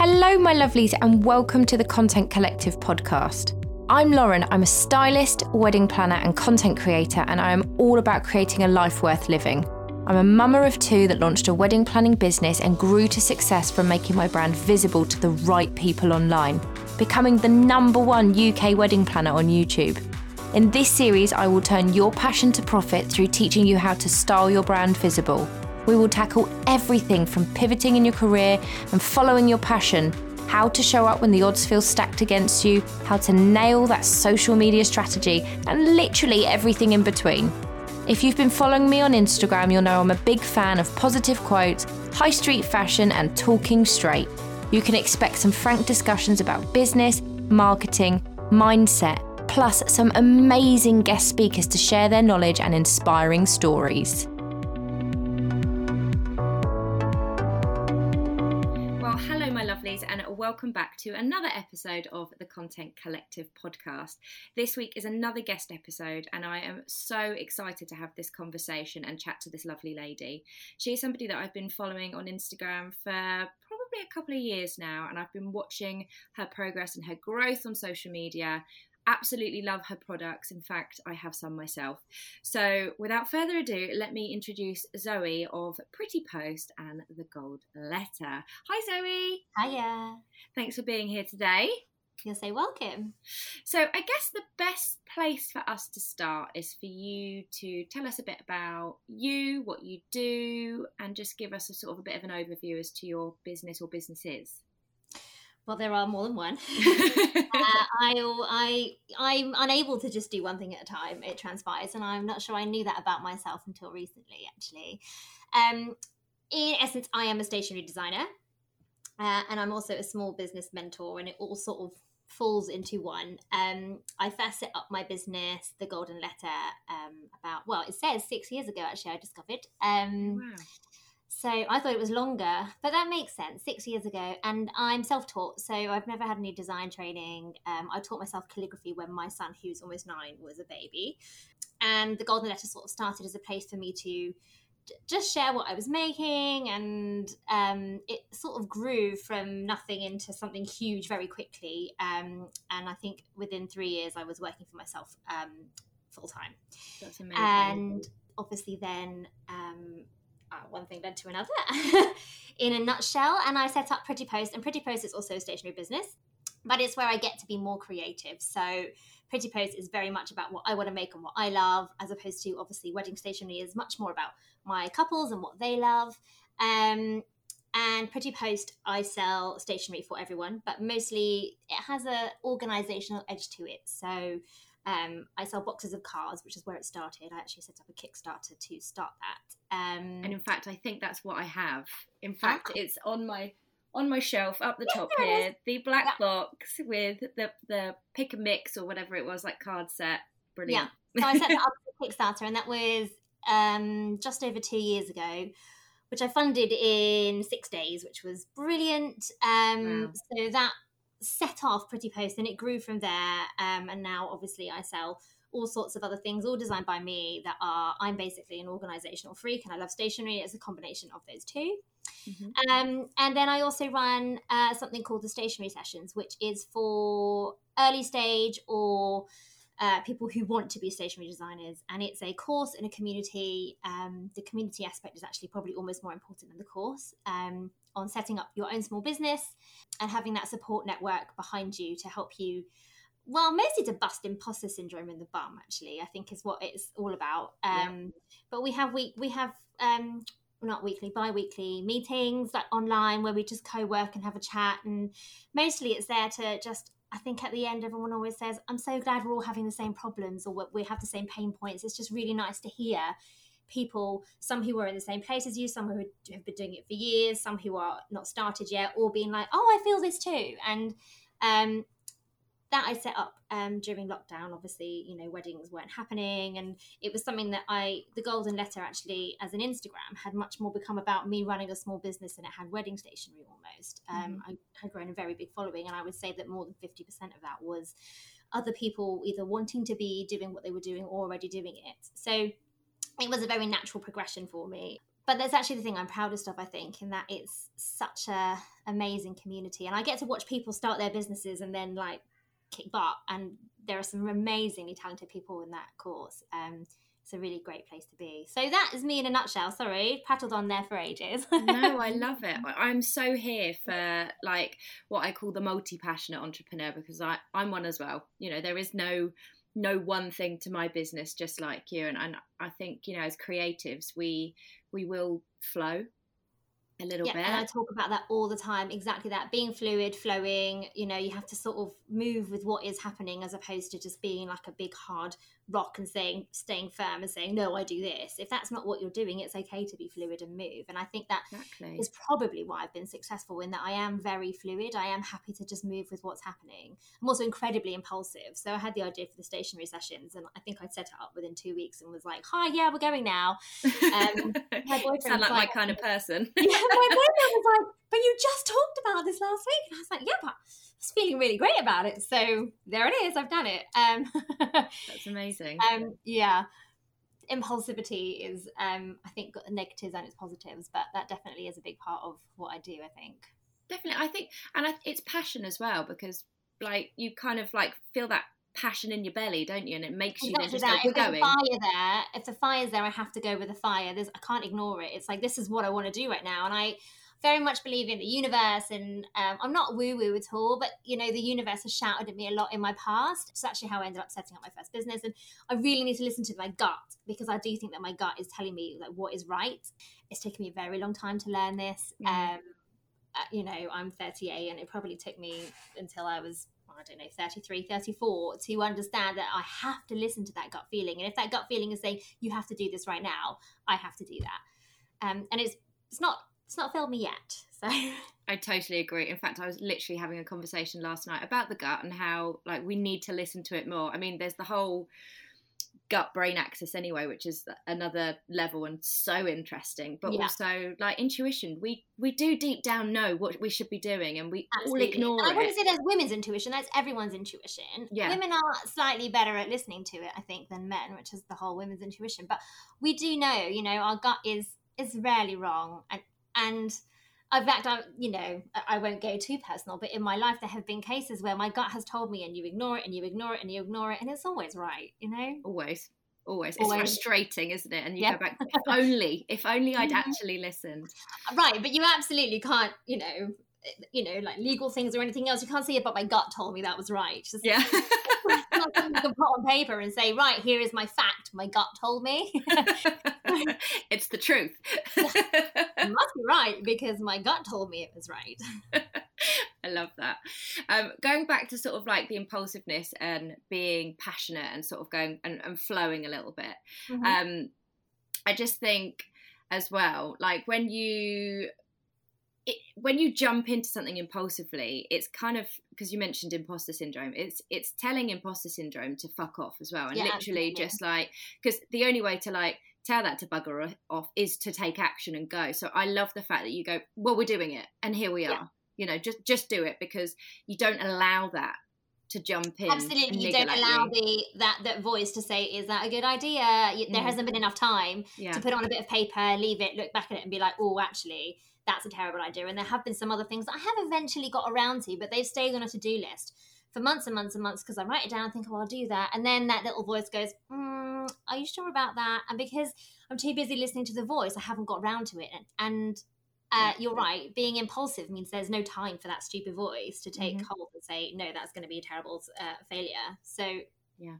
Hello, my lovelies, and welcome to the Content Collective podcast. I'm Lauren. I'm a stylist, wedding planner, and content creator, and I am all about creating a life worth living. I'm a mama of two that launched a wedding planning business and grew to success from making my brand visible to the right people online, becoming the number one UK wedding planner on YouTube. In this series, I will turn your passion to profit through teaching you how to style your brand visible we will tackle everything from pivoting in your career and following your passion, how to show up when the odds feel stacked against you, how to nail that social media strategy, and literally everything in between. If you've been following me on Instagram, you'll know I'm a big fan of positive quotes, high street fashion, and talking straight. You can expect some frank discussions about business, marketing, mindset, plus some amazing guest speakers to share their knowledge and inspiring stories. Welcome back to another episode of the Content Collective podcast. This week is another guest episode, and I am so excited to have this conversation and chat to this lovely lady. She is somebody that I've been following on Instagram for probably a couple of years now, and I've been watching her progress and her growth on social media absolutely love her products. In fact, I have some myself. So, without further ado, let me introduce Zoe of Pretty Post and the Gold Letter. Hi, Zoe. Hiya. Thanks for being here today. You're so welcome. So, I guess the best place for us to start is for you to tell us a bit about you, what you do, and just give us a sort of a bit of an overview as to your business or businesses. Well, there are more than one. uh, I, I, I'm unable to just do one thing at a time. It transpires, and I'm not sure I knew that about myself until recently. Actually, um, in essence, I am a stationery designer, uh, and I'm also a small business mentor, and it all sort of falls into one. Um, I first set up my business, the Golden Letter, um, about well, it says six years ago. Actually, I discovered. Um, wow so I thought it was longer, but that makes sense. Six years ago, and I'm self-taught, so I've never had any design training. Um, I taught myself calligraphy when my son, who's almost nine, was a baby, and the Golden Letter sort of started as a place for me to just share what I was making, and um, it sort of grew from nothing into something huge very quickly. Um, and I think within three years, I was working for myself um, full time. That's amazing. And obviously, then um, uh, one thing led to another in a nutshell. And I set up Pretty Post, and Pretty Post is also a stationery business, but it's where I get to be more creative. So Pretty Post is very much about what I want to make and what I love, as opposed to obviously wedding stationery is much more about my couples and what they love. Um, and Pretty Post, I sell stationery for everyone, but mostly it has a organizational edge to it. So um, I sell boxes of cards, which is where it started. I actually set up a Kickstarter to start that. Um, and in fact, I think that's what I have. In fact, it's on my on my shelf up the yeah, top here, the black yeah. box with the the pick a mix or whatever it was, like card set. Brilliant. Yeah. So I set that up for Kickstarter, and that was um, just over two years ago which I funded in six days, which was brilliant. Um, wow. So that set off Pretty Post and it grew from there. Um, and now, obviously, I sell all sorts of other things, all designed by me. That are I'm basically an organizational freak, and I love stationery. It's a combination of those 2 mm-hmm. um, and then I also run uh, something called the Stationery Sessions, which is for early stage or uh, people who want to be stationery designers. And it's a course in a community. Um, the community aspect is actually probably almost more important than the course um, on setting up your own small business and having that support network behind you to help you. Well, mostly to bust imposter syndrome in the bum, actually, I think is what it's all about. Um, yeah. But we have we we have um, not weekly, bi-weekly meetings like online where we just co-work and have a chat and mostly it's there to just I think at the end, everyone always says, I'm so glad we're all having the same problems or we have the same pain points. It's just really nice to hear people, some who are in the same place as you, some who have been doing it for years, some who are not started yet, all being like, oh, I feel this too. And um, that I set up um, during lockdown. Obviously, you know, weddings weren't happening, and it was something that I, the Golden Letter, actually, as an Instagram, had much more become about me running a small business, than it had wedding stationery almost. Um, mm-hmm. I had grown a very big following, and I would say that more than fifty percent of that was other people either wanting to be doing what they were doing or already doing it. So it was a very natural progression for me but that's actually the thing I'm proudest of, I think, in that it's such a amazing community, and I get to watch people start their businesses and then like kick butt, and there are some amazingly talented people in that course. Um, it's a really great place to be. So that is me in a nutshell. Sorry, prattled on there for ages. no, I love it. I'm so here for like what I call the multi-passionate entrepreneur because I I'm one as well. You know, there is no no one thing to my business just like you and, and I think you know as creatives we we will flow a little yeah, bit. And I talk about that all the time. Exactly that. Being fluid, flowing, you know, you have to sort of move with what is happening as opposed to just being like a big hard rock and saying staying firm and saying no i do this if that's not what you're doing it's okay to be fluid and move and i think that exactly. is probably why i've been successful in that i am very fluid i am happy to just move with what's happening i'm also incredibly impulsive so i had the idea for the stationery sessions and i think i set it up within two weeks and was like hi yeah we're going now um, my boyfriend sound like, like my kind of person yeah my boyfriend was like but you just talked about this last week and i was like yeah but I was feeling really great about it. So there it is. I've done it. Um, That's amazing. Um, yeah. Impulsivity is, um, I think, got the negatives and its positives, but that definitely is a big part of what I do. I think definitely. I think, and I, it's passion as well because, like, you kind of like feel that passion in your belly, don't you? And it makes you exactly just that. Go, if there's fire there, if the fire's there, I have to go with the fire. There's I can't ignore it. It's like this is what I want to do right now, and I very much believe in the universe and um, i'm not woo woo at all but you know the universe has shouted at me a lot in my past it's actually how i ended up setting up my first business and i really need to listen to my gut because i do think that my gut is telling me like what is right it's taken me a very long time to learn this mm. um, uh, you know i'm 38 and it probably took me until i was I don't know, 33, 34, to understand that I have to listen to that gut feeling. And if that gut feeling is saying, you have to do this right now, I have to do that. Um, and it's it's not it's not filled me yet. So I totally agree. In fact, I was literally having a conversation last night about the gut and how like we need to listen to it more. I mean, there's the whole gut brain axis anyway, which is another level and so interesting. But yeah. also like intuition, we we do deep down know what we should be doing, and we Absolutely. all ignore and I wouldn't say that's women's intuition; that's everyone's intuition. Yeah. women are slightly better at listening to it, I think, than men, which is the whole women's intuition. But we do know, you know, our gut is is rarely wrong, and and in fact, I, you know, I won't go too personal, but in my life, there have been cases where my gut has told me, and you ignore it, and you ignore it, and you ignore it, and it's always right, you know? Always. Always. It's always. frustrating, isn't it? And you yep. go back, if only, if only I'd actually listened. Right. But you absolutely can't, you know, eh, you know, like legal things or anything else. You can't say it, but my gut told me that was right. Just, yeah. You can put on paper and say, right, here is my fact. My gut told me. it's the truth. it must be right because my gut told me it was right. I love that. Um, going back to sort of like the impulsiveness and being passionate and sort of going and, and flowing a little bit. Mm-hmm. Um, I just think as well, like when you it, when you jump into something impulsively, it's kind of because you mentioned imposter syndrome. It's it's telling imposter syndrome to fuck off as well, and yeah, literally absolutely. just like because the only way to like tell that to bugger off is to take action and go. So I love the fact that you go, well, we're doing it, and here we are. Yeah. You know, just just do it because you don't allow that to jump in. Absolutely, you don't allow you. the that that voice to say, "Is that a good idea?" There mm. hasn't been enough time yeah. to put on a bit of paper, leave it, look back at it, and be like, "Oh, actually." That's a terrible idea. And there have been some other things that I have eventually got around to, but they've stayed on a to do list for months and months and months because I write it down and think, oh, I'll do that. And then that little voice goes, mm, Are you sure about that? And because I'm too busy listening to the voice, I haven't got around to it. And, and uh, you're right. Being impulsive means there's no time for that stupid voice to take mm-hmm. hold and say, no, that's going to be a terrible uh, failure. So, yeah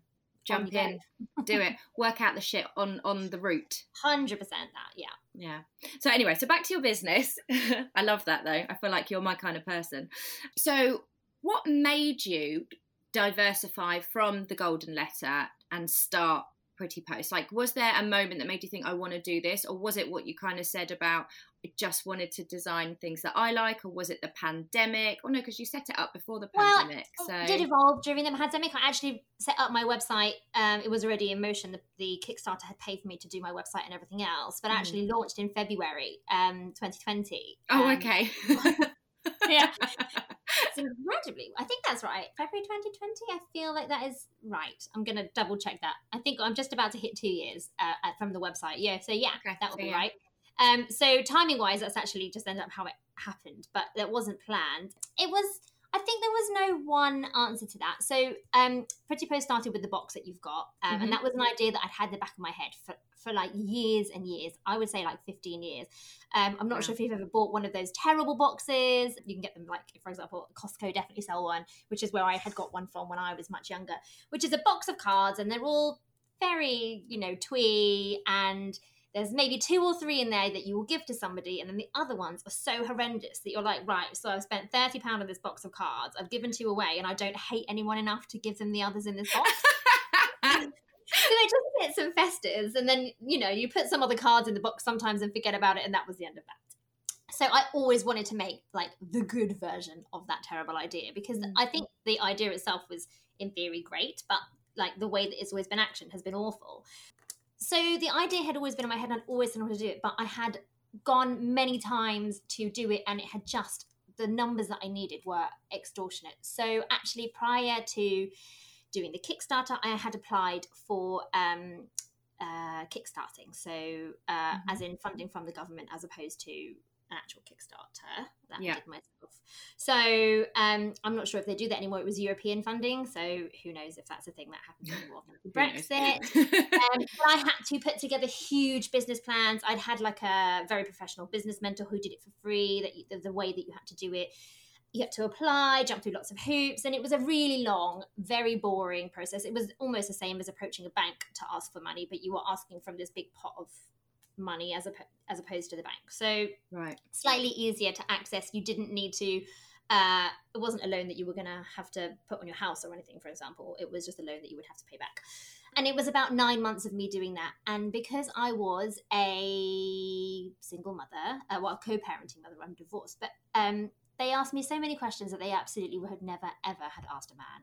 jump in, do it, work out the shit on on the route. Hundred percent that, yeah. Yeah. So anyway, so back to your business. I love that though. I feel like you're my kind of person. So what made you diversify from the golden letter and start pretty post like was there a moment that made you think i want to do this or was it what you kind of said about I just wanted to design things that I like, or was it the pandemic? Or no, because you set it up before the pandemic. Well, so it did evolve during the pandemic. I actually set up my website. Um, it was already in motion. The, the, Kickstarter had paid for me to do my website and everything else, but mm. actually launched in February um, 2020. Oh, um, okay. yeah. So incredibly, I think that's right. February 2020. I feel like that is right. I'm going to double check that. I think I'm just about to hit two years uh, from the website. Yeah. So yeah, okay. that will so, be yeah. right. Um, so timing wise, that's actually just ended up how it happened, but that wasn't planned. It was. I think there was no one answer to that. So, um, Pretty Post started with the box that you've got, um, mm-hmm. and that was an idea that I'd had in the back of my head for, for like years and years. I would say like 15 years. Um, I'm not sure if you've ever bought one of those terrible boxes. You can get them like, for example, Costco definitely sell one, which is where I had got one from when I was much younger, which is a box of cards, and they're all very, you know, twee and there's maybe two or three in there that you will give to somebody, and then the other ones are so horrendous that you're like, right, so I've spent thirty pound on this box of cards, I've given two away, and I don't hate anyone enough to give them the others in this box. so it just sits and festers, and then you know you put some other cards in the box sometimes and forget about it, and that was the end of that. So I always wanted to make like the good version of that terrible idea because mm-hmm. I think the idea itself was in theory great, but like the way that it's always been action has been awful so the idea had always been in my head and I'd always how to do it, but I had gone many times to do it and it had just the numbers that I needed were extortionate. So actually prior to doing the Kickstarter, I had applied for um, uh, kickstarting, so uh, mm-hmm. as in funding from the government as opposed to an actual Kickstarter that yeah. I did myself. So um, I'm not sure if they do that anymore. It was European funding, so who knows if that's a thing that happens anymore. Brexit. um, I had to put together huge business plans. I'd had like a very professional business mentor who did it for free. That you, the, the way that you had to do it. You had to apply, jump through lots of hoops, and it was a really long, very boring process. It was almost the same as approaching a bank to ask for money, but you were asking from this big pot of money as, a, as opposed to the bank. So right. slightly easier to access. You didn't need to. Uh, it wasn't a loan that you were going to have to put on your house or anything, for example. It was just a loan that you would have to pay back. And it was about nine months of me doing that. And because I was a single mother, uh, well, co-parenting mother, I'm divorced, but um, they asked me so many questions that they absolutely would have never ever had asked a man.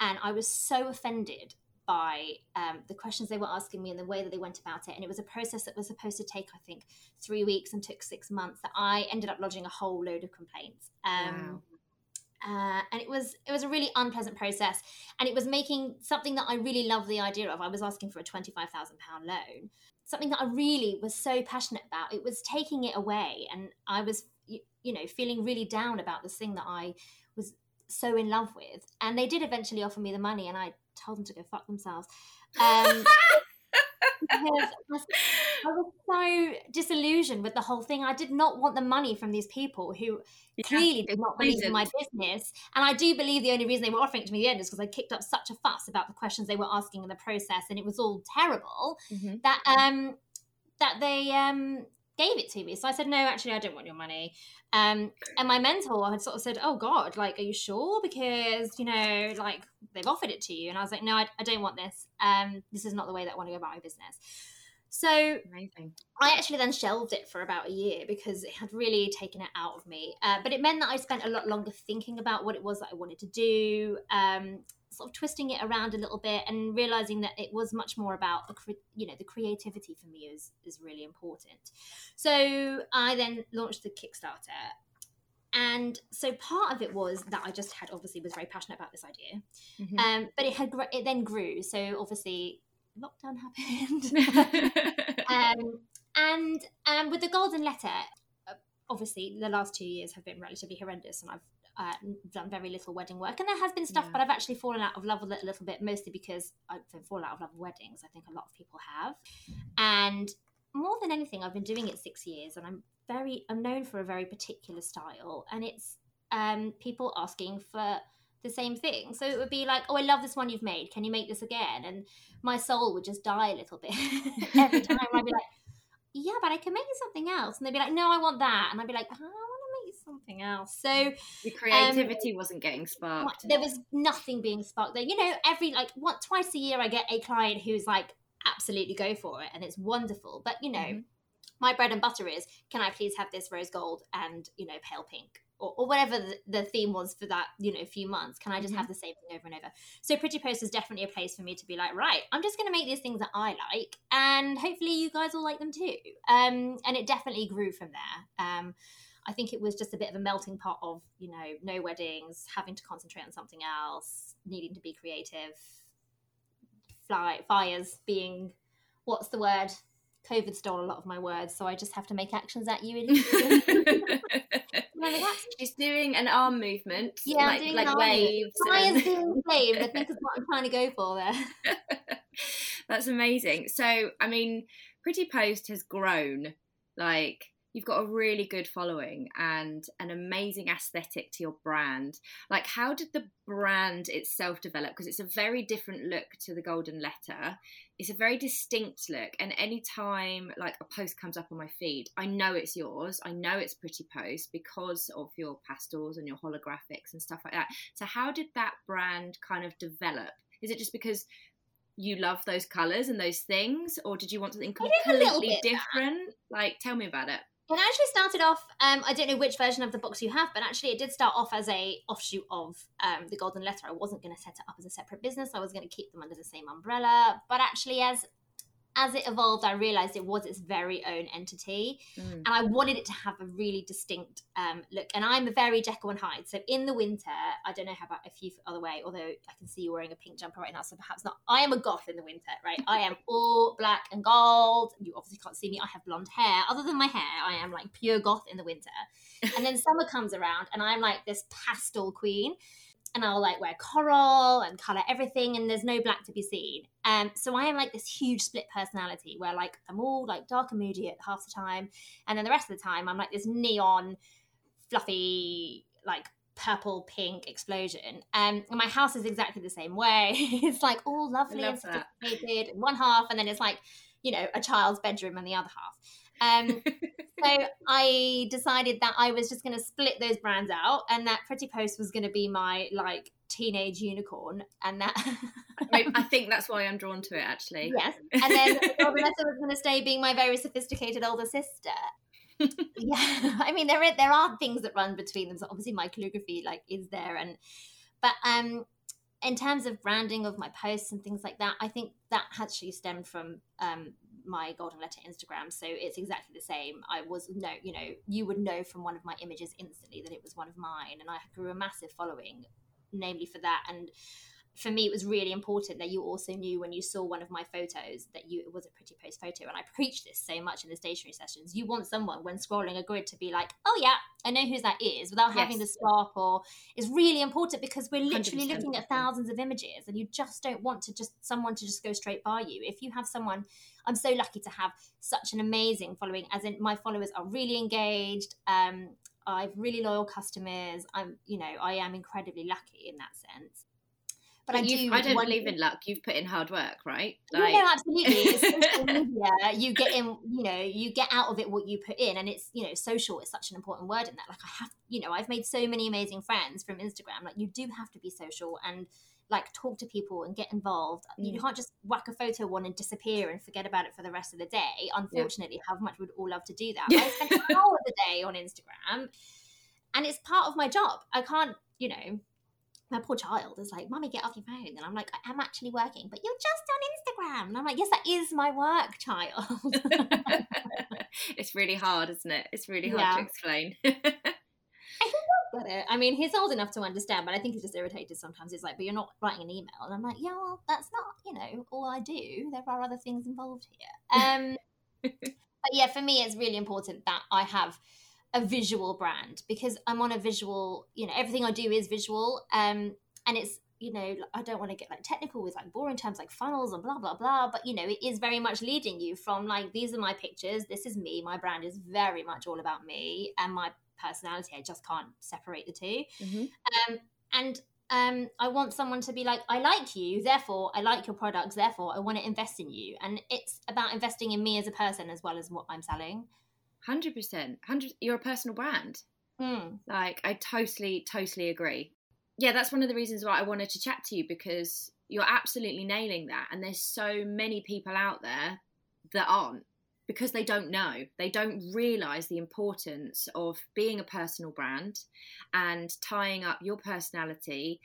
And I was so offended by um, the questions they were asking me and the way that they went about it. And it was a process that was supposed to take, I think, three weeks and took six months. That I ended up lodging a whole load of complaints. Um, wow. Uh, and it was it was a really unpleasant process, and it was making something that I really love the idea of. I was asking for a twenty five thousand pound loan, something that I really was so passionate about. It was taking it away, and I was you, you know feeling really down about this thing that I was so in love with. And they did eventually offer me the money, and I told them to go fuck themselves. Um, because I was so disillusioned with the whole thing. I did not want the money from these people who yeah, clearly did not believe in my business. And I do believe the only reason they were offering it to me the end is because I kicked up such a fuss about the questions they were asking in the process, and it was all terrible mm-hmm. that um that they um gave it to me. So I said, no, actually, I don't want your money. Um, and my mentor had sort of said, oh God, like, are you sure? Because, you know, like they've offered it to you. And I was like, no, I, I don't want this. Um, this is not the way that I want to go about my business. So Amazing. I actually then shelved it for about a year because it had really taken it out of me. Uh, but it meant that I spent a lot longer thinking about what it was that I wanted to do. Um, sort of twisting it around a little bit and realizing that it was much more about the you know the creativity for me is is really important. So i then launched the kickstarter. And so part of it was that i just had obviously was very passionate about this idea. Mm-hmm. um, but it had it then grew. So obviously lockdown happened. Um, and um, with the golden letter uh, obviously the last two years have been relatively horrendous and i've uh, done very little wedding work, and there has been stuff, yeah. but I've actually fallen out of love with it a little bit, mostly because I've fallen out of love with weddings. I think a lot of people have, and more than anything, I've been doing it six years, and I'm very I'm known for a very particular style, and it's um, people asking for the same thing. So it would be like, oh, I love this one you've made. Can you make this again? And my soul would just die a little bit every time. I'd be like, yeah, but I can make you something else. And they'd be like, no, I want that. And I'd be like, oh, something else. So the creativity um, wasn't getting sparked. There was nothing being sparked there. You know, every like what twice a year I get a client who's like, absolutely go for it, and it's wonderful. But you know. Mm-hmm. My bread and butter is, can I please have this rose gold and you know pale pink or, or, whatever the, the, theme was for that, you know, few months. Can I just mm-hmm. have the same thing over and over? So Pretty Post is definitely a place for me to be like, right, I'm just going to make these things that I like, and hopefully you guys will like them too. Um, and it definitely grew from there. Um, I think it was just a bit of a melting pot of, you know, no weddings, having to concentrate on something else, needing to be creative, fly fires being what's the word? COVID stole a lot of my words, so I just have to make actions at you. She's doing an arm movement. Yeah, like, doing like waves. Science being saved, I think is what I'm trying to go for there. That's amazing. So, I mean, Pretty Post has grown like you've got a really good following and an amazing aesthetic to your brand. Like, how did the brand itself develop? Because it's a very different look to the Golden Letter. It's a very distinct look. And anytime like a post comes up on my feed, I know it's yours. I know it's Pretty Post because of your pastels and your holographics and stuff like that. So, how did that brand kind of develop? Is it just because you love those colors and those things, or did you want something completely different? Like, tell me about it. It actually started off. Um, I don't know which version of the box you have, but actually, it did start off as a offshoot of um, the Golden Letter. I wasn't going to set it up as a separate business. I was going to keep them under the same umbrella. But actually, as as it evolved, I realized it was its very own entity, mm. and I wanted it to have a really distinct um, look. And I'm a very Jekyll and Hyde, so in the winter, I don't know how about if you other way. Although I can see you wearing a pink jumper right now, so perhaps not. I am a goth in the winter, right? I am all black and gold. You obviously can't see me. I have blonde hair. Other than my hair, I am like pure goth in the winter. and then summer comes around, and I'm like this pastel queen and I'll like wear coral and color everything, and there's no black to be seen. Um, so I am like this huge split personality where like I'm all like dark and moody at half the time, and then the rest of the time I'm like this neon, fluffy, like purple pink explosion. Um, and my house is exactly the same way. it's like all lovely and sophisticated in one half, and then it's like you know a child's bedroom in the other half. Um, so I decided that I was just going to split those brands out, and that Pretty Post was going to be my like teenage unicorn, and that I think that's why I'm drawn to it actually. Yes, and then Vanessa was going to stay being my very sophisticated older sister. yeah, I mean there are, there are things that run between them. So obviously my calligraphy like is there, and but um in terms of branding of my posts and things like that, I think that actually stemmed from um, my golden letter Instagram. So it's exactly the same. I was no, you know, you would know from one of my images instantly that it was one of mine, and I grew a massive following, namely for that. And for me, it was really important that you also knew when you saw one of my photos that you it was a pretty post photo. And I preach this so much in the stationery sessions. You want someone when scrolling a grid to be like, "Oh yeah, I know who that is," without yes. having to stop. Or is really important because we're literally 100%. looking at thousands of images, and you just don't want to just someone to just go straight by you. If you have someone, I'm so lucky to have such an amazing following. As in, my followers are really engaged. Um, I've really loyal customers. I'm, you know, I am incredibly lucky in that sense. But, but I do. I don't believe in luck. You've put in hard work, right? Like... No, absolutely. social media. You get in. You know, you get out of it what you put in, and it's you know, social is such an important word in that. Like I have, you know, I've made so many amazing friends from Instagram. Like you do have to be social and like talk to people and get involved. Mm. You can't just whack a photo one and disappear and forget about it for the rest of the day. Unfortunately, yeah. how much we'd all love to do that. I spend hours a day on Instagram, and it's part of my job. I can't, you know, my poor child is like, "Mommy, get off your phone," and I'm like, "I am actually working, but you're just on Instagram." And I'm like, "Yes, that is my work, child." it's really hard, isn't it? It's really hard yeah. to explain. I think get it. I mean, he's old enough to understand, but I think he's just irritated sometimes. He's like, "But you're not writing an email," and I'm like, "Yeah, well, that's not, you know, all I do. There are other things involved here." Um, but yeah, for me, it's really important that I have a visual brand because I'm on a visual, you know, everything I do is visual. Um, and it's, you know, I don't want to get like technical with like boring terms like funnels and blah, blah, blah. But, you know, it is very much leading you from like, these are my pictures. This is me. My brand is very much all about me and my personality. I just can't separate the 2 mm-hmm. Um, and um, I want someone to be like, I like you, therefore I like your products, therefore I want to invest in you. And it's about investing in me as a person as well as what I'm selling. Hundred percent, hundred. You're a personal brand. Mm. Like I totally, totally agree. Yeah, that's one of the reasons why I wanted to chat to you because you're absolutely nailing that. And there's so many people out there that aren't because they don't know. They don't realize the importance of being a personal brand and tying up your personality,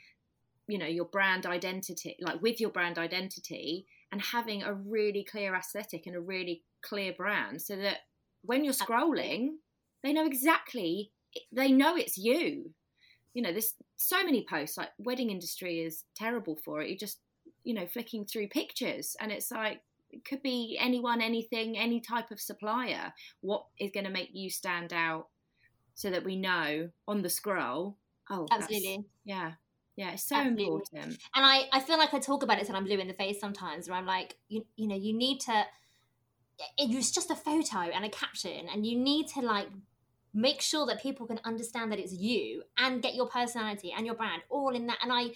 you know, your brand identity, like with your brand identity and having a really clear aesthetic and a really clear brand so that when you're scrolling, they know exactly, they know it's you. You know, there's so many posts, like wedding industry is terrible for it. You just, you know, flicking through pictures and it's like, it could be anyone, anything, any type of supplier. What is going to make you stand out so that we know on the scroll? Oh, absolutely. Yeah. Yeah, it's so Absolutely. important. And I, I feel like I talk about it till I'm blue in the face sometimes, where I'm like, you, you know, you need to. It's just a photo and a caption, and you need to like make sure that people can understand that it's you and get your personality and your brand all in that. And I,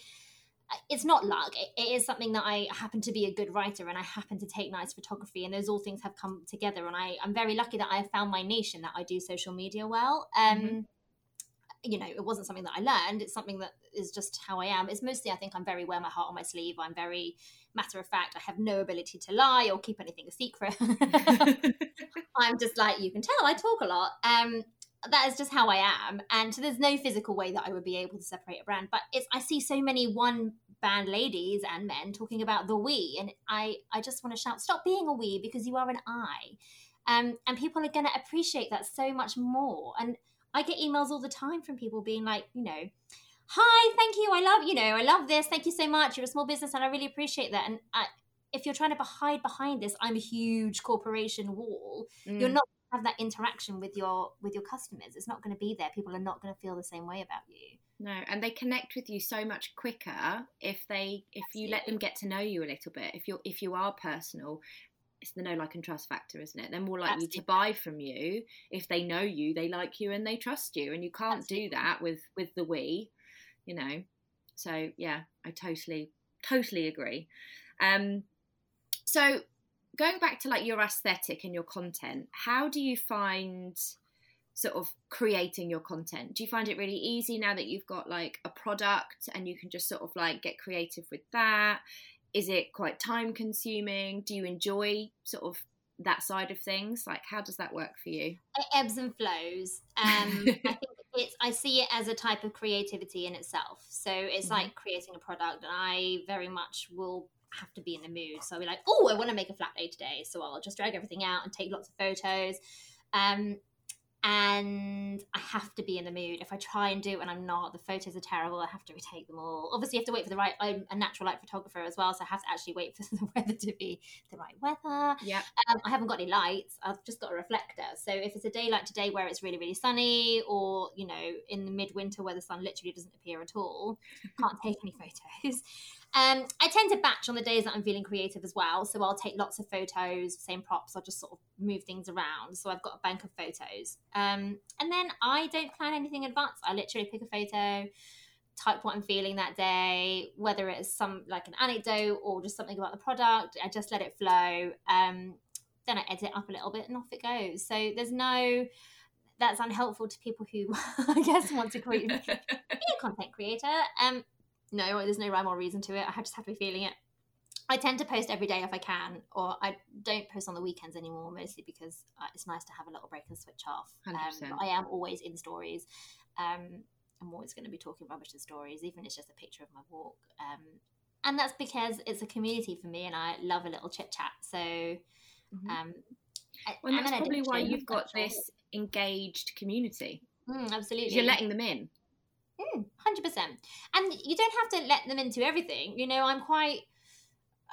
it's not luck. It, it is something that I happen to be a good writer and I happen to take nice photography, and those all things have come together. And I, I'm very lucky that I have found my niche and that I do social media well. Um, mm-hmm. You know, it wasn't something that I learned. It's something that is just how I am. It's mostly, I think, I'm very wear my heart on my sleeve. I'm very matter of fact. I have no ability to lie or keep anything a secret. I'm just like you can tell. I talk a lot. Um, that is just how I am. And so there's no physical way that I would be able to separate a brand. But it's I see so many one band ladies and men talking about the we, and I I just want to shout, stop being a we because you are an I. Um, and people are going to appreciate that so much more. And I get emails all the time from people being like, you know, hi, thank you, I love you know, I love this, thank you so much. You're a small business, and I really appreciate that. And I, if you're trying to hide behind this, I'm a huge corporation wall. Mm. You're not have that interaction with your with your customers it's not going to be there people are not going to feel the same way about you no and they connect with you so much quicker if they if Absolutely. you let them get to know you a little bit if you're if you are personal it's the know like and trust factor isn't it they're more likely Absolutely. to buy from you if they know you they like you and they trust you and you can't Absolutely. do that with with the we you know so yeah i totally totally agree um so going back to like your aesthetic and your content, how do you find sort of creating your content? Do you find it really easy now that you've got like a product and you can just sort of like get creative with that? Is it quite time consuming? Do you enjoy sort of that side of things? Like, how does that work for you? It ebbs and flows. Um, I think it's I see it as a type of creativity in itself. So it's mm-hmm. like creating a product, and I very much will have to be in the mood. So I'll be like, oh, I want to make a flat day today. So I'll just drag everything out and take lots of photos. Um, and I have to be in the mood. If I try and do it when I'm not, the photos are terrible. I have to retake them all. Obviously, you have to wait for the right. I'm a natural light photographer as well, so I have to actually wait for the weather to be the right weather. Yeah. Um, I haven't got any lights. I've just got a reflector. So if it's a day like today where it's really really sunny, or you know in the midwinter where the sun literally doesn't appear at all, can't take any photos. Um, I tend to batch on the days that I'm feeling creative as well. So I'll take lots of photos, same props. I'll just sort of move things around. So I've got a bank of photos. Um, and then I don't plan anything in advance. I literally pick a photo, type what I'm feeling that day, whether it's some like an anecdote or just something about the product. I just let it flow. Um, then I edit up a little bit and off it goes. So there's no that's unhelpful to people who I guess want to create be a content creator. Um, no, there's no rhyme or reason to it. I just have to be feeling it. I tend to post every day if I can, or I don't post on the weekends anymore, mostly because uh, it's nice to have a little break and switch off. Um, I am always in stories. Um, I'm always going to be talking rubbish in stories, even if it's just a picture of my walk. Um, and that's because it's a community for me, and I love a little chit chat. So, mm-hmm. um, well, that's probably why you've got this engaged community. Mm, absolutely, you're letting them in. Mm, hundred percent. And you don't have to let them into everything. You know, I'm quite.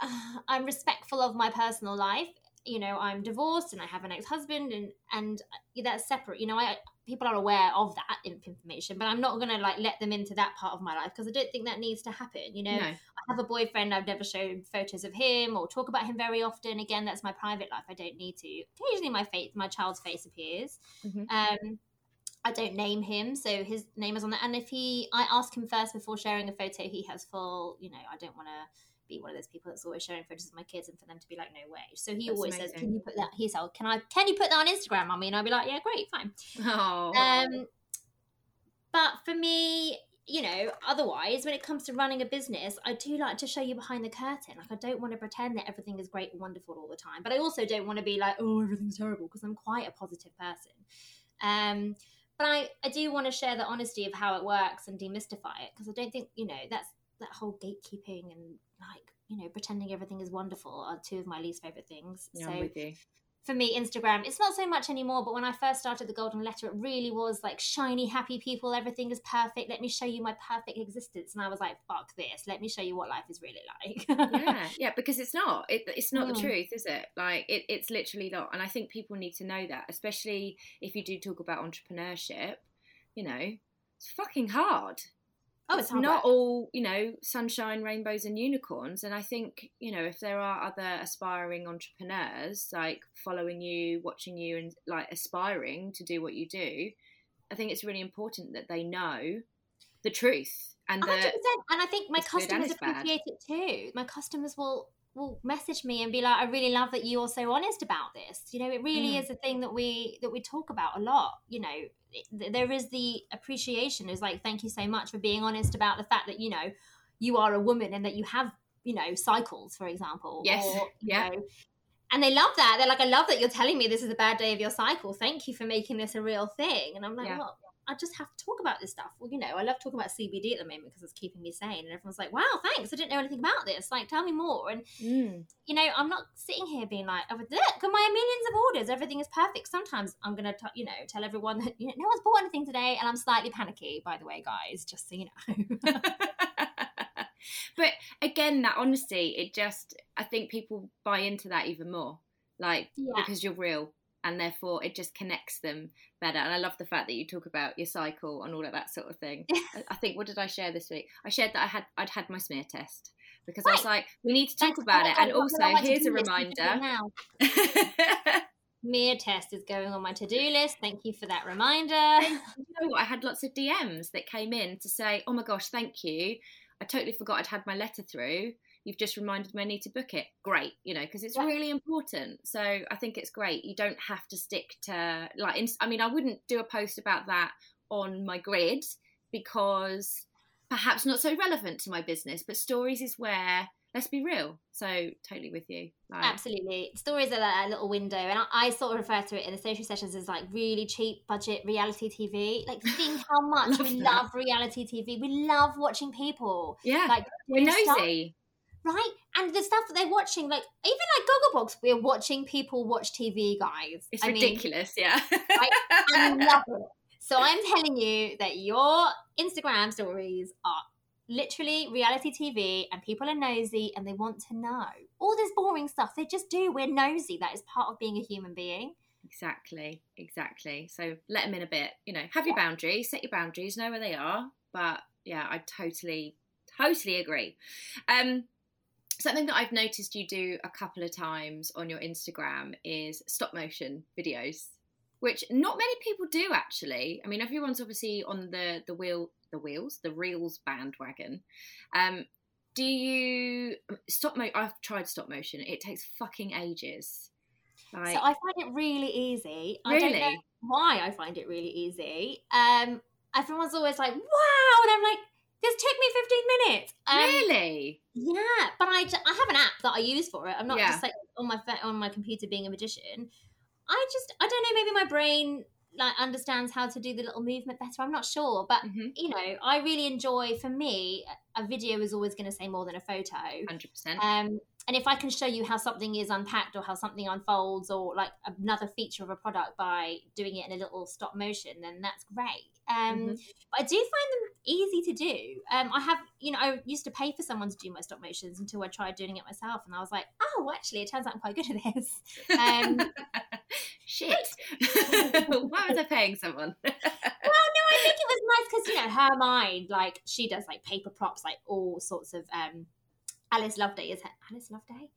Uh, I'm respectful of my personal life. You know, I'm divorced and I have an ex-husband, and and that's separate. You know, I people are aware of that information, but I'm not going to like let them into that part of my life because I don't think that needs to happen. You know, no. I have a boyfriend. I've never shown photos of him or talk about him very often. Again, that's my private life. I don't need to. Occasionally, my face, my child's face appears. Mm-hmm. Um, I don't name him, so his name is on there. And if he, I ask him first before sharing a photo, he has full, you know, I don't want to be one of those people that's always sharing photos of my kids and for them to be like, no way. So he that's always amazing. says, can you put that, he's like, can I, can you put that on Instagram, mommy? And I'll be like, yeah, great, fine. Oh. Um, but for me, you know, otherwise, when it comes to running a business, I do like to show you behind the curtain. Like, I don't want to pretend that everything is great and wonderful all the time, but I also don't want to be like, oh, everything's terrible because I'm quite a positive person. Um, but I, I do want to share the honesty of how it works and demystify it because I don't think you know that's that whole gatekeeping and like you know pretending everything is wonderful are two of my least favorite things. Yeah, so for me, Instagram, it's not so much anymore, but when I first started the Golden Letter, it really was like shiny, happy people. Everything is perfect. Let me show you my perfect existence. And I was like, fuck this. Let me show you what life is really like. yeah, yeah, because it's not. It, it's not mm. the truth, is it? Like, it, it's literally not. And I think people need to know that, especially if you do talk about entrepreneurship, you know, it's fucking hard. Oh, it's not all, you know, sunshine, rainbows, and unicorns. And I think, you know, if there are other aspiring entrepreneurs like following you, watching you, and like aspiring to do what you do, I think it's really important that they know the truth and 100%. and I think my customers appreciate it too. My customers will will message me and be like, I really love that you're so honest about this. You know, it really mm. is a thing that we that we talk about a lot. You know, it, there is the appreciation is like, thank you so much for being honest about the fact that you know you are a woman and that you have you know cycles, for example. Yes. Or, yeah. Know, and they love that. They're like, I love that you're telling me this is a bad day of your cycle. Thank you for making this a real thing. And I'm like, yeah. well, I just have to talk about this stuff. Well, you know, I love talking about CBD at the moment because it's keeping me sane. And everyone's like, wow, thanks. I didn't know anything about this. Like, tell me more. And, mm. you know, I'm not sitting here being like, oh, look my millions of orders. Everything is perfect. Sometimes I'm going to, you know, tell everyone that, you know, no one's bought anything today. And I'm slightly panicky, by the way, guys, just so you know. but again, that honesty, it just, I think people buy into that even more. Like, yeah. because you're real and therefore it just connects them better. And I love the fact that you talk about your cycle and all of that sort of thing. I think what did I share this week? I shared that I had I'd had my smear test because right. I was like, we need to talk Thanks about it. And also, here's a reminder. Smear test is going on my to-do list. Thank you for that reminder. you know what? I had lots of DMs that came in to say, "Oh my gosh, thank you. I totally forgot I'd had my letter through." You've just reminded me I need to book it. Great, you know, because it's yeah. really important. So I think it's great. You don't have to stick to like. I mean, I wouldn't do a post about that on my grid because perhaps not so relevant to my business. But stories is where let's be real. So totally with you. Like, Absolutely, stories are a little window, and I, I, sort of refer to it in the social sessions as like really cheap budget reality TV. Like, think how much love we that. love reality TV. We love watching people. Yeah, like we're nosy. Stuff right? And the stuff that they're watching, like even like Gogglebox, we're watching people watch TV, guys. It's I ridiculous, mean, yeah. right? I love it. So I'm telling you that your Instagram stories are literally reality TV, and people are nosy and they want to know all this boring stuff. They just do. We're nosy. That is part of being a human being. Exactly, exactly. So let them in a bit. You know, have your boundaries, set your boundaries, know where they are. But yeah, I totally, totally agree. Um, something that I've noticed you do a couple of times on your Instagram is stop motion videos, which not many people do actually. I mean, everyone's obviously on the the wheel, the wheels, the reels bandwagon. Um, do you stop mo? I've tried stop motion. It takes fucking ages. Like, so I find it really easy. Really? I don't know why I find it really easy. Um, everyone's always like, "Wow," and I'm like, this took me 15 minutes. Um, really? Yeah, but I, I have an app that I use for it. I'm not yeah. just like on my on my computer being a magician. I just I don't know. Maybe my brain like understands how to do the little movement better. I'm not sure, but mm-hmm. you know, I really enjoy. For me, a video is always going to say more than a photo. Hundred percent. Um, and if I can show you how something is unpacked or how something unfolds or like another feature of a product by doing it in a little stop motion, then that's great. Um, mm-hmm. But I do find them easy to do. Um, I have, you know, I used to pay for someone to do my stop motions until I tried doing it myself, and I was like, oh, actually, it turns out I'm quite good at this. Um, Shit! Why was I paying someone? well, no, I think it was nice because you know her mind, like she does like paper props, like all sorts of. um Alice Loveday is her, Alice Loveday.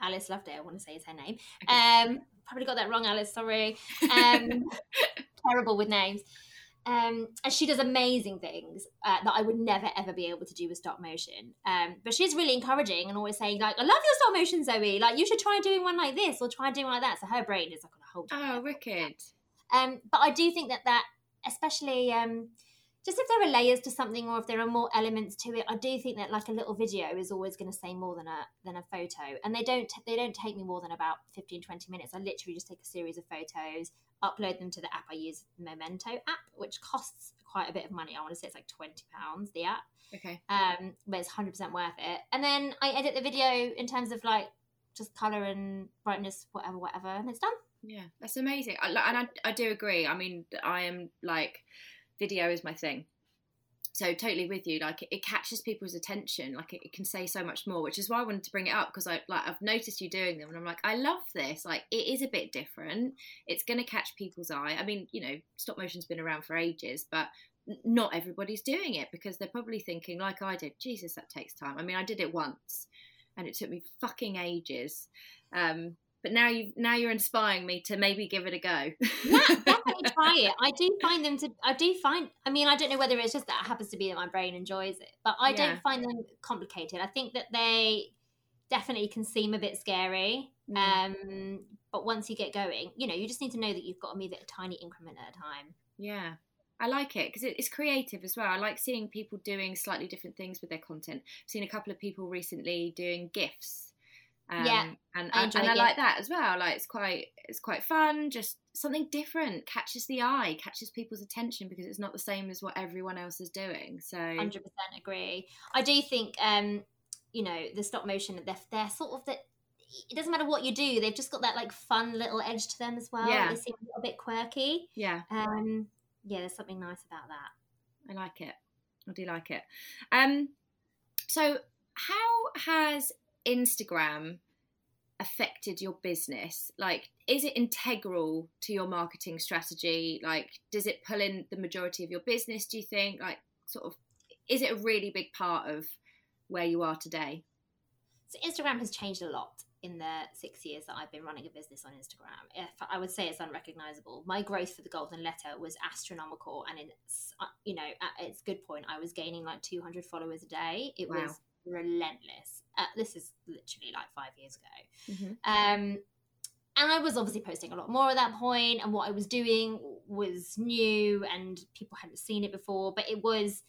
Alice Loveday, I want to say is her name. Um, probably got that wrong, Alice. Sorry. Um, terrible with names. Um, and she does amazing things uh, that I would never ever be able to do with stop motion. Um, but she's really encouraging and always saying like, "I love your stop motion, Zoe. Like, you should try doing one like this or try doing one like that." So her brain is like on a whole. Oh, wicked. Um, but I do think that that, especially um, just if there are layers to something or if there are more elements to it i do think that like a little video is always going to say more than a than a photo and they don't they don't take me more than about 15 20 minutes i literally just take a series of photos upload them to the app i use memento app which costs quite a bit of money i want to say it's like 20 pounds the app okay um but it's 100% worth it and then i edit the video in terms of like just color and brightness, whatever, whatever, and it's done. Yeah, that's amazing. I, and I, I do agree. I mean, I am like, video is my thing. So totally with you. Like it, catches people's attention. Like it, it, can say so much more, which is why I wanted to bring it up because I like I've noticed you doing them, and I'm like, I love this. Like it is a bit different. It's going to catch people's eye. I mean, you know, stop motion's been around for ages, but not everybody's doing it because they're probably thinking like I did. Jesus, that takes time. I mean, I did it once, and it took me fucking ages. Um, but now you now you're inspiring me to maybe give it a go. yeah, definitely try it. I do find them to. I do find. I mean, I don't know whether it's just that it happens to be that my brain enjoys it, but I yeah. don't find them complicated. I think that they definitely can seem a bit scary. Mm. Um, but once you get going, you know, you just need to know that you've got to move it a tiny increment at a time. Yeah. I like it because it's creative as well. I like seeing people doing slightly different things with their content. I've seen a couple of people recently doing gifts um, yeah, and I, and I like that as well. Like it's quite it's quite fun, just something different catches the eye, catches people's attention because it's not the same as what everyone else is doing. So, hundred percent agree. I do think, um, you know, the stop motion they're they're sort of that. It doesn't matter what you do; they've just got that like fun little edge to them as well. Yeah. They seem a little bit quirky. Yeah. Um. Yeah, there's something nice about that. I like it. I do like it. Um. So, how has Instagram affected your business? Like, is it integral to your marketing strategy? Like, does it pull in the majority of your business, do you think? Like, sort of, is it a really big part of where you are today? So, Instagram has changed a lot in the six years that I've been running a business on Instagram. If I would say it's unrecognizable. My growth for the Golden Letter was astronomical, and it's uh, you know at its good point, I was gaining like 200 followers a day. It wow. was relentless. Uh, this is literally like five years ago. Mm-hmm. Um, and I was obviously posting a lot more at that point, and what I was doing was new, and people hadn't seen it before. But it was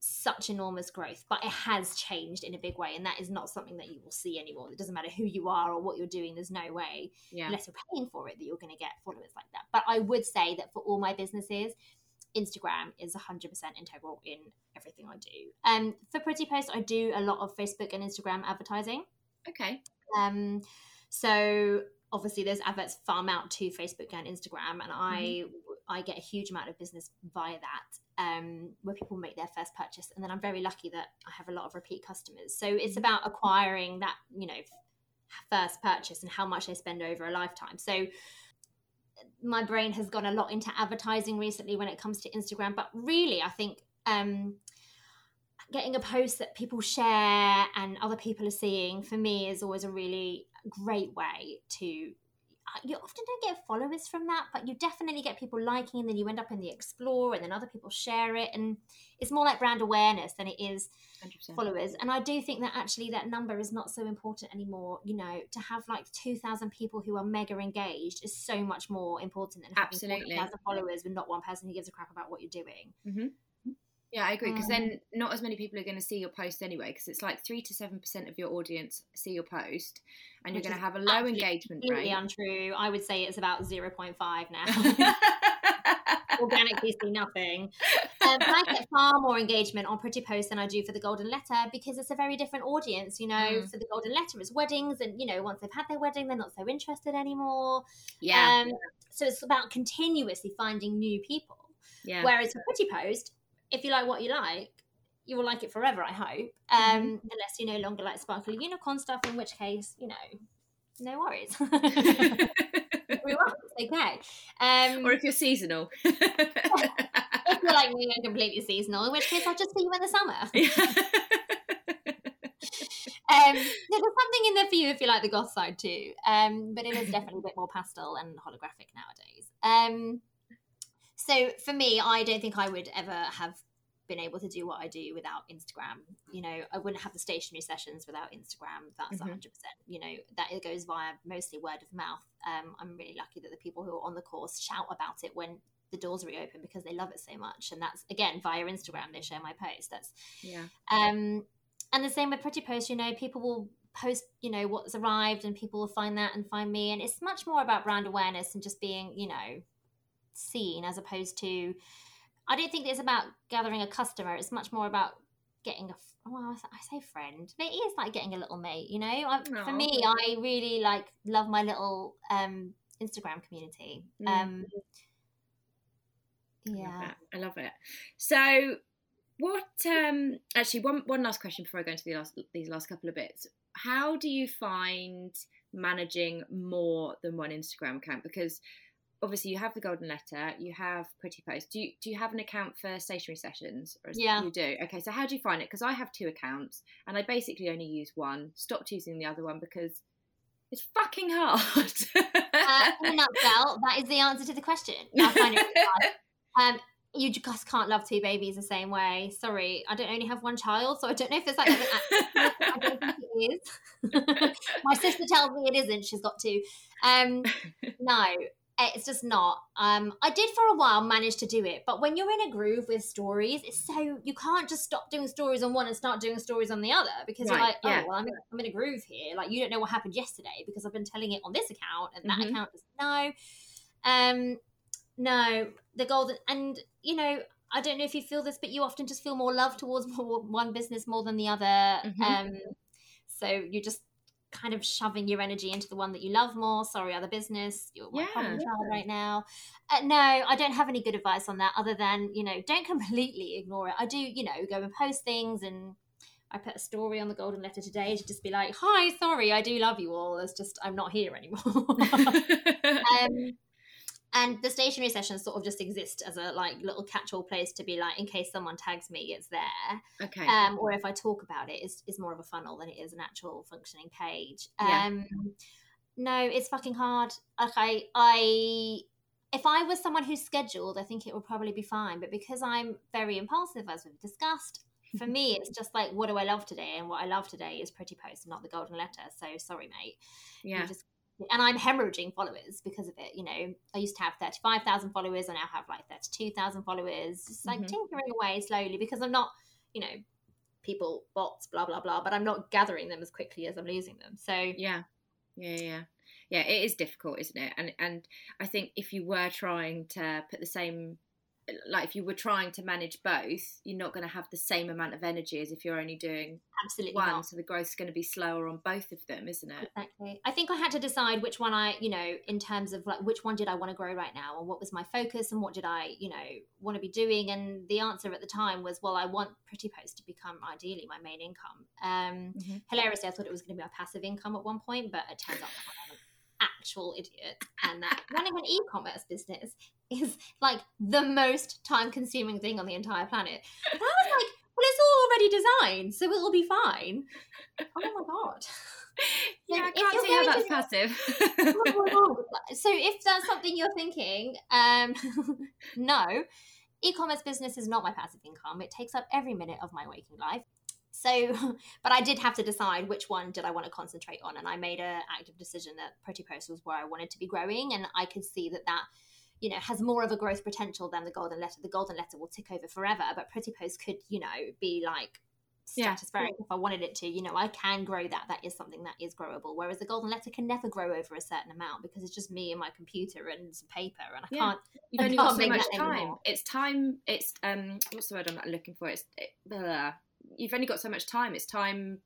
such enormous growth, but it has changed in a big way, and that is not something that you will see anymore. It doesn't matter who you are or what you're doing. There's no way, yeah. unless you're paying for it, that you're going to get followers like that. But I would say that for all my businesses, Instagram is 100% integral in everything I do. Um, for Pretty Post, I do a lot of Facebook and Instagram advertising. Okay. Um, so obviously those adverts farm out to Facebook and Instagram, and I mm-hmm. I get a huge amount of business via that, um, where people make their first purchase, and then I'm very lucky that I have a lot of repeat customers. So it's mm-hmm. about acquiring that you know first purchase and how much they spend over a lifetime. So my brain has gone a lot into advertising recently when it comes to Instagram, but really, I think um, getting a post that people share and other people are seeing for me is always a really great way to you often don't get followers from that, but you definitely get people liking, and then you end up in the explore, and then other people share it, and it's more like brand awareness than it is 100%. followers. And I do think that actually that number is not so important anymore. You know, to have like two thousand people who are mega engaged is so much more important than having absolutely thousand followers with not one person who gives a crap about what you're doing. Mm-hmm. Yeah, I agree. Because um, then not as many people are going to see your post anyway. Because it's like three to seven percent of your audience see your post, and you're going to have a low engagement rate. untrue. I would say it's about zero point five now. Organically see nothing. Um, I get far more engagement on Pretty Post than I do for the Golden Letter because it's a very different audience. You know, mm. for the Golden Letter, it's weddings, and you know, once they've had their wedding, they're not so interested anymore. Yeah. Um, so it's about continuously finding new people. Yeah. Whereas for Pretty Post, if you like what you like, you will like it forever. I hope, um, mm-hmm. unless you no longer like sparkly unicorn stuff, in which case, you know, no worries. We won't, okay. Um, or if you're seasonal. if you're like me and completely seasonal, in which case I'll just see you in the summer. um, there's something in there for you if you like the goth side too. Um, but it is definitely a bit more pastel and holographic nowadays. Um, so for me, I don't think I would ever have been able to do what I do without Instagram. You know, I wouldn't have the stationery sessions without Instagram. That's mm-hmm. 100%. You know, that it goes via mostly word of mouth. Um, I'm really lucky that the people who are on the course shout about it when the doors reopen because they love it so much. And that's again via Instagram. They share my post. That's yeah. Um, and the same with Pretty Post. You know, people will post you know what's arrived and people will find that and find me and it's much more about brand awareness and just being you know seen as opposed to I don't think it's about gathering a customer. It's much more about getting a well, I say friend, but it is like getting a little mate. You know, I, for me, I really like love my little um, Instagram community. Mm. Um, yeah, I love, I love it. So, what? Um, actually, one one last question before I go into the last these last couple of bits. How do you find managing more than one Instagram account? Because obviously you have the golden letter, you have Pretty Post. Do you do you have an account for stationery sessions? yeah, you do. Okay, so how do you find it? Because I have two accounts and I basically only use one. Stopped using the other one because it's fucking hard. uh, in a nutshell, that is the answer to the question. I find it really hard. Um, you just can't love two babies the same way. Sorry, I don't only have one child, so I don't know if it's like I don't think it is. My sister tells me it isn't. She's got two. Um, no, it's just not. Um, I did for a while manage to do it, but when you're in a groove with stories, it's so you can't just stop doing stories on one and start doing stories on the other because right, you're like, oh, yeah. well, I'm in, I'm in, a groove here. Like you don't know what happened yesterday because I've been telling it on this account and that mm-hmm. account doesn't know. Um, no, the golden and you know. I don't know if you feel this, but you often just feel more love towards more, one business more than the other. Mm-hmm. Um, so you just kind of shoving your energy into the one that you love more. Sorry, other business, you're my yeah. problem child right now. Uh, no, I don't have any good advice on that other than, you know, don't completely ignore it. I do, you know, go and post things and I put a story on the golden letter today to just be like, hi, sorry, I do love you all. It's just, I'm not here anymore. um, and the stationery sessions sort of just exist as a like little catch-all place to be like in case someone tags me it's there. Okay. Um or if i talk about it it's, it's more of a funnel than it is an actual functioning page. Yeah. um no it's fucking hard. Okay i if i was someone who's scheduled i think it would probably be fine. But because i'm very impulsive as we've discussed for me it's just like what do i love today? And what i love today is pretty post not the golden letter. So sorry mate. Yeah. you just and I'm hemorrhaging followers because of it. You know, I used to have 35,000 followers. I now have like 32,000 followers. Just like mm-hmm. tinkering away slowly because I'm not, you know, people, bots, blah, blah, blah, but I'm not gathering them as quickly as I'm losing them. So, yeah, yeah, yeah. Yeah, it is difficult, isn't it? And and I think if you were trying to put the same like if you were trying to manage both, you're not going to have the same amount of energy as if you're only doing absolutely one. Not. So the growth is going to be slower on both of them, isn't it? Exactly. I think I had to decide which one I, you know, in terms of like which one did I want to grow right now, and what was my focus, and what did I, you know, want to be doing. And the answer at the time was, well, I want Pretty Post to become ideally my main income. Um, mm-hmm. Hilariously, I thought it was going to be my passive income at one point, but it turns out actual idiot and that running an e-commerce business is like the most time-consuming thing on the entire planet. But I was like, well, it's all already designed, so it'll be fine. Oh my god. Yeah, I can't see how that's passive. Oh so if that's something you're thinking, um, no, e-commerce business is not my passive income. It takes up every minute of my waking life. So, but I did have to decide which one did I want to concentrate on, and I made an active decision that Pretty Post was where I wanted to be growing, and I could see that that you know has more of a growth potential than the Golden Letter. The Golden Letter will tick over forever, but Pretty Post could you know be like stratospheric yeah. if I wanted it to. You know, I can grow that. That is something that is growable. Whereas the golden letter can never grow over a certain amount because it's just me and my computer and some paper, and I yeah. can't. You've only got so much time. Anymore. It's time. It's um. What's the word I'm looking for? It's it, you've only got so much time. It's time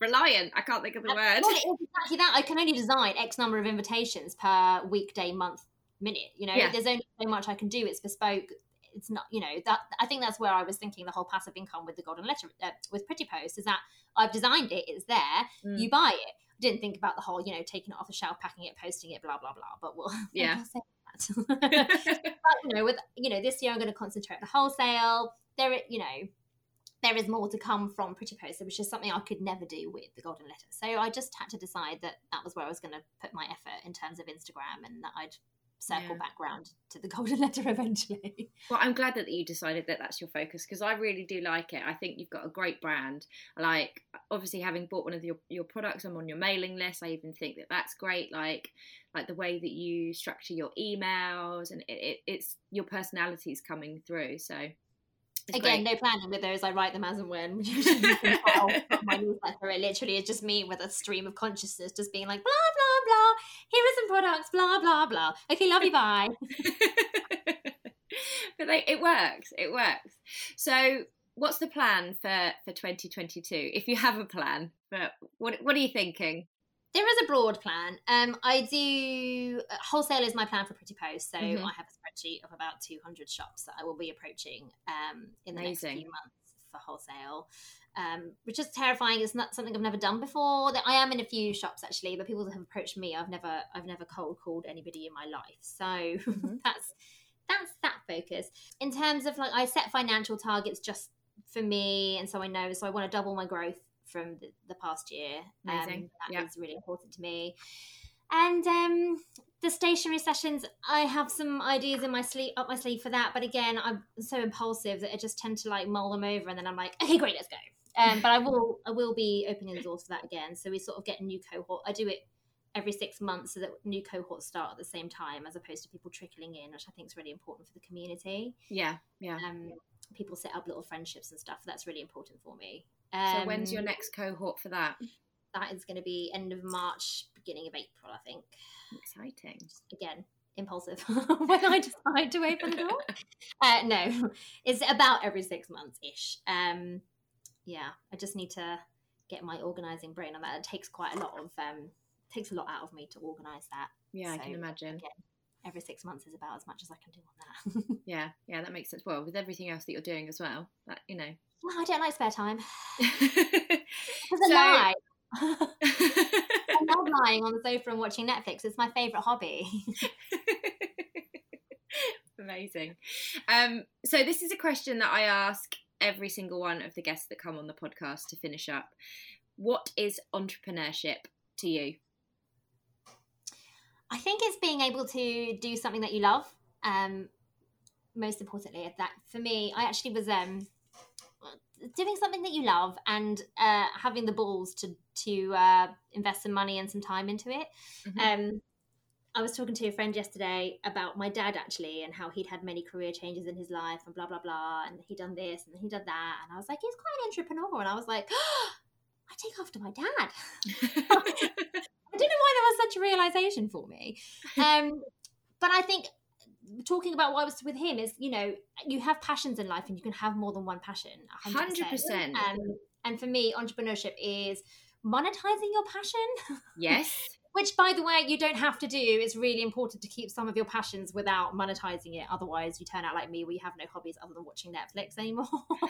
reliant. I can't think of the word. Well, it is exactly that. I can only design X number of invitations per weekday, month, minute. You know, yeah. there's only so much I can do. It's bespoke. It's not, you know, that I think that's where I was thinking the whole passive income with the golden letter uh, with Pretty Post is that I've designed it, it's there, mm. you buy it. Didn't think about the whole, you know, taking it off the shelf, packing it, posting it, blah blah blah. But we'll yeah. but you know, with you know, this year I'm going to concentrate on the wholesale. There, you know, there is more to come from Pretty Poster, which is something I could never do with the Golden Letter. So I just had to decide that that was where I was going to put my effort in terms of Instagram and that I'd circle yeah. back round to the Golden Letter eventually. Well, I'm glad that you decided that that's your focus because I really do like it. I think you've got a great brand. Like, obviously, having bought one of your, your products, I'm on your mailing list. I even think that that's great. Like, like the way that you structure your emails and it, it, it's your personality is coming through. So it's Again, great. no planning with those. I write them as and when. my newsletter. It literally is just me with a stream of consciousness, just being like, blah blah blah. Here are some products. Blah blah blah. Okay, love you. Bye. but like, it works. It works. So what's the plan for for 2022? If you have a plan, but what what are you thinking? There is a broad plan. Um, I do uh, wholesale is my plan for Pretty Post, so mm-hmm. I have a spreadsheet of about 200 shops that I will be approaching um, in the Amazing. next few months for wholesale. Um, which is terrifying. It's not something I've never done before. I am in a few shops actually, but people have approached me. I've never, I've never cold called anybody in my life. So mm-hmm. that's that's that focus. In terms of like, I set financial targets just for me, and so I know. So I want to double my growth from the, the past year. Amazing. Um, that yep. is really important to me. And um, the stationery sessions, I have some ideas in my sleeve up my sleeve for that. But again, I'm so impulsive that I just tend to like mull them over, and then I'm like, okay, great, let's go. Um, but I will I will be opening the doors for that again. So we sort of get a new cohort. I do it every six months so that new cohorts start at the same time as opposed to people trickling in, which I think is really important for the community. Yeah, yeah. Um, people set up little friendships and stuff. That's really important for me. Um, so when's your um, next cohort for that? That is going to be end of March, beginning of April, I think. Exciting. Again, impulsive when I decide to open the door. Uh, no, it's about every six months ish. Um, yeah, I just need to get my organising brain on that. It takes quite a lot of um, takes a lot out of me to organise that. Yeah, so, I can imagine. Again, every six months is about as much as I can do on that. yeah, yeah, that makes sense. Well, with everything else that you're doing as well, that you know. No, I don't like spare time. It's a so... lie. I love lying on the sofa and watching Netflix. It's my favourite hobby. Amazing. Um, so this is a question that I ask every single one of the guests that come on the podcast to finish up. What is entrepreneurship to you? I think it's being able to do something that you love. Um, most importantly, that for me, I actually was um, doing something that you love and uh, having the balls to to uh, invest some money and some time into it. Mm-hmm. Um, I was talking to a friend yesterday about my dad actually and how he'd had many career changes in his life and blah blah blah and he done this and he done that and I was like he's quite an entrepreneur and I was like oh, I take after my dad. I don't know why there was such a realization for me. Um, but I think talking about what I was with him is, you know, you have passions in life and you can have more than one passion. 100%. 100%. Um, and for me, entrepreneurship is monetizing your passion. Yes. Which, by the way, you don't have to do. It's really important to keep some of your passions without monetizing it. Otherwise, you turn out like me, where you have no hobbies other than watching Netflix anymore. but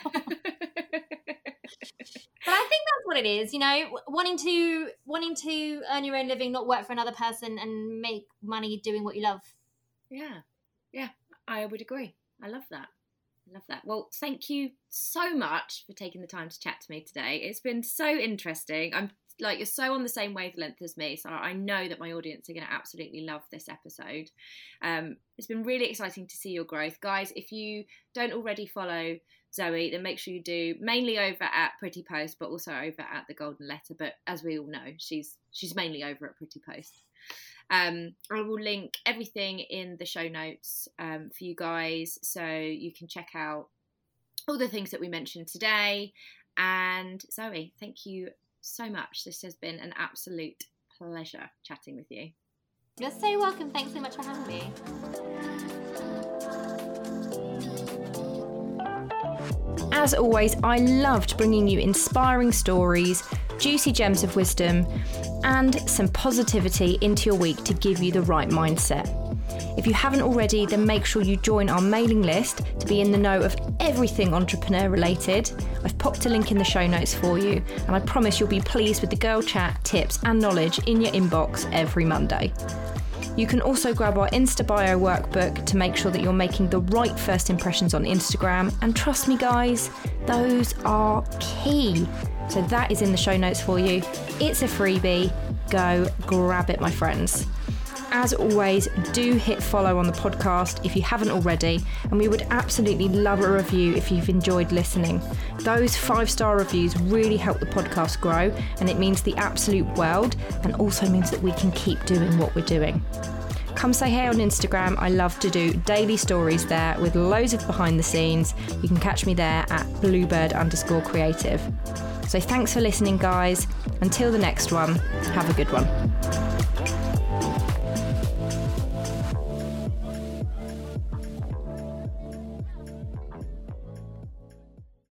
I think that's what it is, you know, wanting to wanting to earn your own living, not work for another person, and make money doing what you love. Yeah, yeah, I would agree. I love that. I love that. Well, thank you so much for taking the time to chat to me today. It's been so interesting. I'm like you're so on the same wavelength as me, so I know that my audience are going to absolutely love this episode. Um, it's been really exciting to see your growth, guys. If you don't already follow Zoe, then make sure you do mainly over at Pretty Post, but also over at the Golden Letter. But as we all know, she's she's mainly over at Pretty Post. Um, I will link everything in the show notes um, for you guys, so you can check out all the things that we mentioned today. And Zoe, thank you so much. This has been an absolute pleasure chatting with you. You're so welcome. Thanks so much for having me. As always, I loved bringing you inspiring stories, juicy gems of wisdom, and some positivity into your week to give you the right mindset. If you haven't already, then make sure you join our mailing list to be in the know of everything entrepreneur related. I've popped a link in the show notes for you, and I promise you'll be pleased with the girl chat, tips, and knowledge in your inbox every Monday. You can also grab our Insta Bio workbook to make sure that you're making the right first impressions on Instagram. And trust me, guys, those are key. So that is in the show notes for you. It's a freebie. Go grab it, my friends. As always, do hit follow on the podcast if you haven't already, and we would absolutely love a review if you've enjoyed listening. Those five star reviews really help the podcast grow, and it means the absolute world, and also means that we can keep doing what we're doing. Come say hey on Instagram. I love to do daily stories there with loads of behind the scenes. You can catch me there at bluebird underscore creative. So thanks for listening, guys. Until the next one, have a good one.